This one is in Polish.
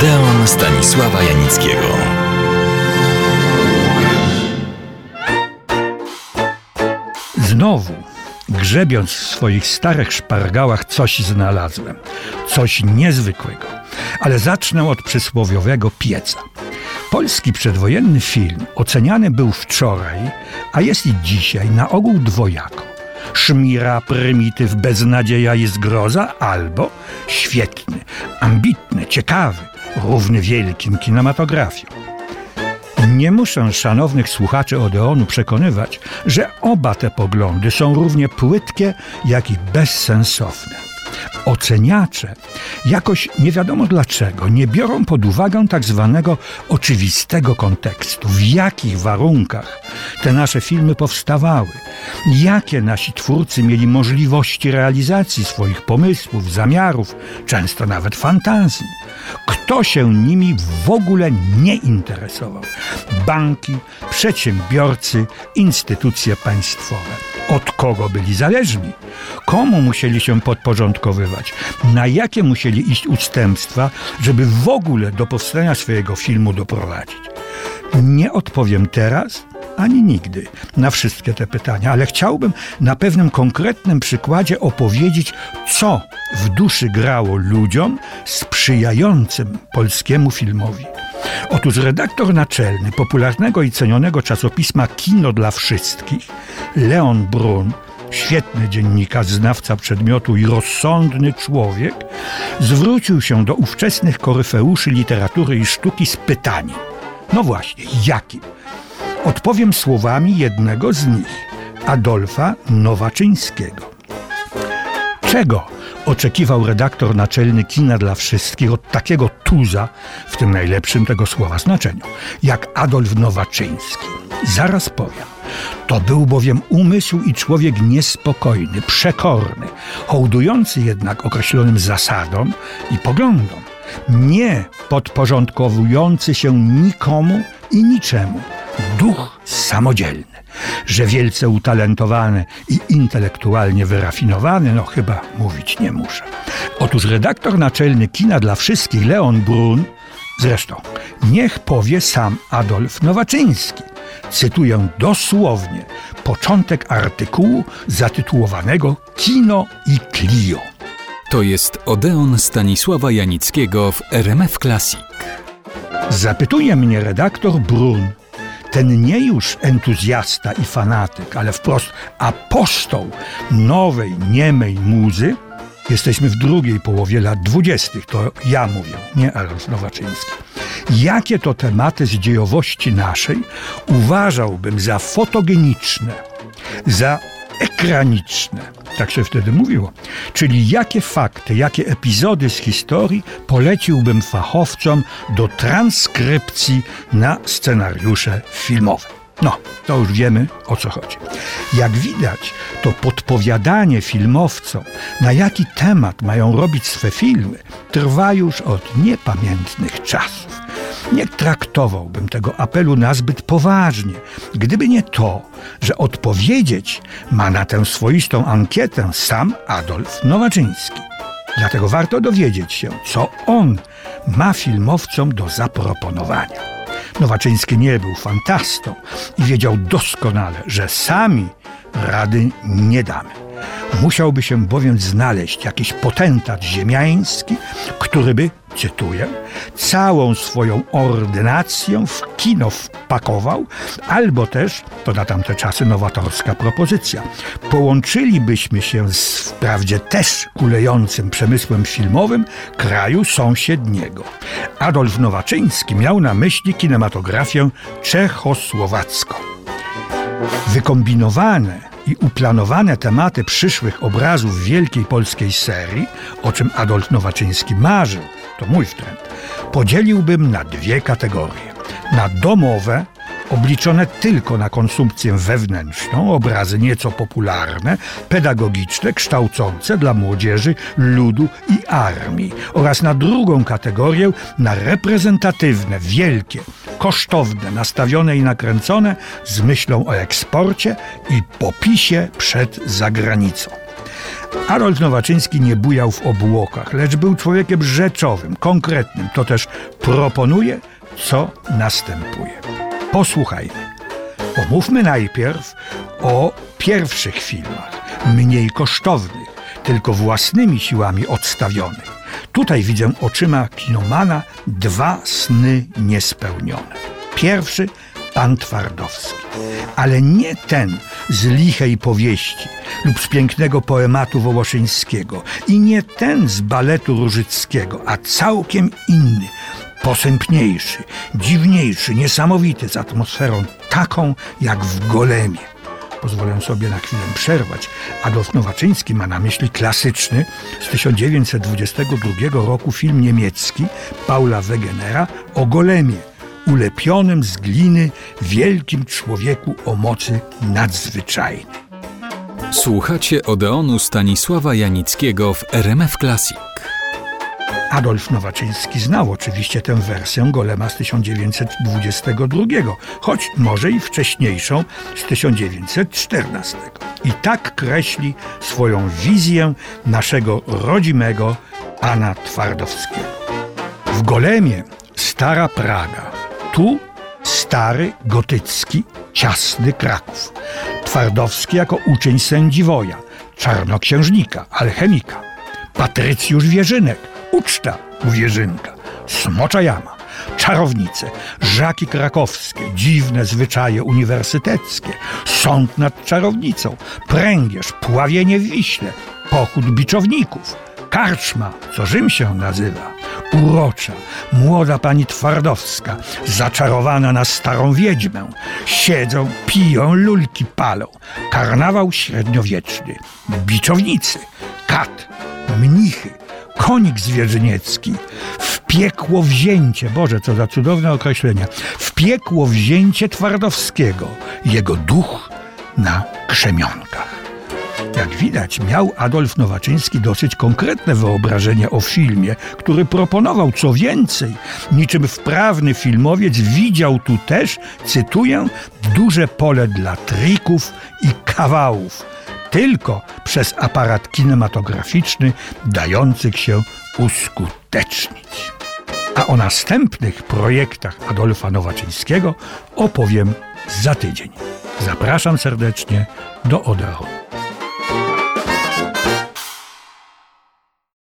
Odeon Stanisława Janickiego. Znowu, grzebiąc w swoich starych szpargałach, coś znalazłem. Coś niezwykłego. Ale zacznę od przysłowiowego pieca. Polski przedwojenny film oceniany był wczoraj, a jest i dzisiaj na ogół dwojako. Szmira, prymityw, beznadzieja i zgroza, albo świetny, ambitny, ciekawy, równy wielkim kinematografią. Nie muszę szanownych słuchaczy Odeonu przekonywać, że oba te poglądy są równie płytkie, jak i bezsensowne. Oceniacze jakoś nie wiadomo dlaczego nie biorą pod uwagę tak zwanego oczywistego kontekstu, w jakich warunkach te nasze filmy powstawały, jakie nasi twórcy mieli możliwości realizacji swoich pomysłów, zamiarów, często nawet fantazji. Kto się nimi w ogóle nie interesował? Banki, przedsiębiorcy, instytucje państwowe. Od kogo byli zależni? Komu musieli się podporządkowywać? Na jakie musieli iść ustępstwa, żeby w ogóle do powstania swojego filmu doprowadzić? Nie odpowiem teraz, ani nigdy na wszystkie te pytania, ale chciałbym na pewnym konkretnym przykładzie opowiedzieć, co w duszy grało ludziom sprzyjającym polskiemu filmowi. Otóż redaktor naczelny popularnego i cenionego czasopisma Kino dla Wszystkich, Leon Brun, świetny dziennikarz, znawca przedmiotu i rozsądny człowiek, zwrócił się do ówczesnych koryfeuszy literatury i sztuki z pytaniem. No właśnie, jakim? Odpowiem słowami jednego z nich, Adolfa Nowaczyńskiego. Czego oczekiwał redaktor naczelny kina dla wszystkich od takiego tuza, w tym najlepszym tego słowa znaczeniu, jak Adolf Nowaczyński? Zaraz powiem. To był bowiem umysł i człowiek niespokojny, przekorny, hołdujący jednak określonym zasadom i poglądom, nie podporządkowujący się nikomu i niczemu. Duch samodzielny, że wielce utalentowany i intelektualnie wyrafinowany, no chyba mówić nie muszę. Otóż redaktor naczelny kina dla wszystkich, Leon Brun, zresztą, niech powie sam Adolf Nowaczyński. Cytuję dosłownie początek artykułu zatytułowanego Kino i Clio. To jest Odeon Stanisława Janickiego w RMF Classic. Zapytuje mnie redaktor Brun, ten nie już entuzjasta i fanatyk, ale wprost apostoł nowej, niemej muzy, jesteśmy w drugiej połowie lat dwudziestych, to ja mówię, nie Adolf Nowaczyński. Jakie to tematy z dziejowości naszej uważałbym za fotogeniczne, za ekraniczne, tak się wtedy mówiło. Czyli jakie fakty, jakie epizody z historii poleciłbym fachowcom do transkrypcji na scenariusze filmowe. No, to już wiemy o co chodzi. Jak widać, to podpowiadanie filmowcom, na jaki temat mają robić swe filmy, trwa już od niepamiętnych czasów. Nie traktowałbym tego apelu nazbyt poważnie, gdyby nie to, że odpowiedzieć ma na tę swoistą ankietę sam Adolf Nowaczyński. Dlatego warto dowiedzieć się, co on ma filmowcom do zaproponowania. Nowaczyński nie był fantastą i wiedział doskonale, że sami rady nie damy. Musiałby się bowiem znaleźć jakiś potentat ziemiański, który by, cytuję, całą swoją ordynację w kino wpakował, albo też, to na tamte czasy nowatorska propozycja, połączylibyśmy się z wprawdzie też kulejącym przemysłem filmowym kraju sąsiedniego. Adolf Nowaczyński miał na myśli kinematografię czechosłowacką. Wykombinowane i uplanowane tematy przyszłych obrazów wielkiej polskiej serii, o czym Adolf Nowaczyński marzył, to mój wtręt, podzieliłbym na dwie kategorie. Na domowe, obliczone tylko na konsumpcję wewnętrzną, obrazy nieco popularne, pedagogiczne, kształcące dla młodzieży, ludu i armii, oraz na drugą kategorię na reprezentatywne, wielkie, kosztowne, nastawione i nakręcone z myślą o eksporcie i popisie przed zagranicą. Adolf Nowaczyński nie bujał w obłokach, lecz był człowiekiem rzeczowym, konkretnym. To też proponuje, co następuje. Posłuchajmy. Pomówmy najpierw o pierwszych filmach, mniej kosztownych, tylko własnymi siłami odstawionych. Tutaj widzę oczyma kinomana dwa sny niespełnione. Pierwszy pan Twardowski, ale nie ten z lichej powieści lub z pięknego poematu Wołoszyńskiego i nie ten z baletu Różyckiego, a całkiem inny, posępniejszy, dziwniejszy, niesamowity, z atmosferą taką jak w Golemie. Pozwolę sobie na chwilę przerwać. Adolf Nowaczyński ma na myśli klasyczny z 1922 roku film niemiecki Paula Wegenera o Golemie, ulepionym z gliny wielkim człowieku o mocy nadzwyczajnej. Słuchacie Odeonu Stanisława Janickiego w RMF Classic. Adolf Nowaczyński znał oczywiście tę wersję Golema z 1922, choć może i wcześniejszą z 1914. I tak kreśli swoją wizję naszego rodzimego pana Twardowskiego. W Golemie stara Praga, tu stary gotycki, ciasny Kraków. Twardowski jako uczeń sędziwoja, czarnoksiężnika, alchemika. Patrycjusz Wierzynek, uczta u Wierzynka, smocza jama, czarownice, żaki krakowskie, dziwne zwyczaje uniwersyteckie, sąd nad czarownicą, pręgierz, pławienie w Wiśle, pochód biczowników, karczma, co Rzym się nazywa, urocza, młoda pani Twardowska, zaczarowana na starą wiedźmę. Siedzą, piją, lulki palą. Karnawał średniowieczny, biczownicy, kat, mnichy, konik zwierzyniecki, w piekło wzięcie, Boże, co za cudowne określenia, w piekło wzięcie Twardowskiego, jego duch na krzemionkach. Jak widać, miał Adolf Nowaczyński dosyć konkretne wyobrażenie o filmie, który proponował co więcej. Niczym wprawny filmowiec widział tu też, cytuję, duże pole dla trików i kawałów, tylko przez aparat kinematograficzny dających się uskutecznić. A o następnych projektach Adolfa Nowaczyńskiego opowiem za tydzień. Zapraszam serdecznie do Odeonu.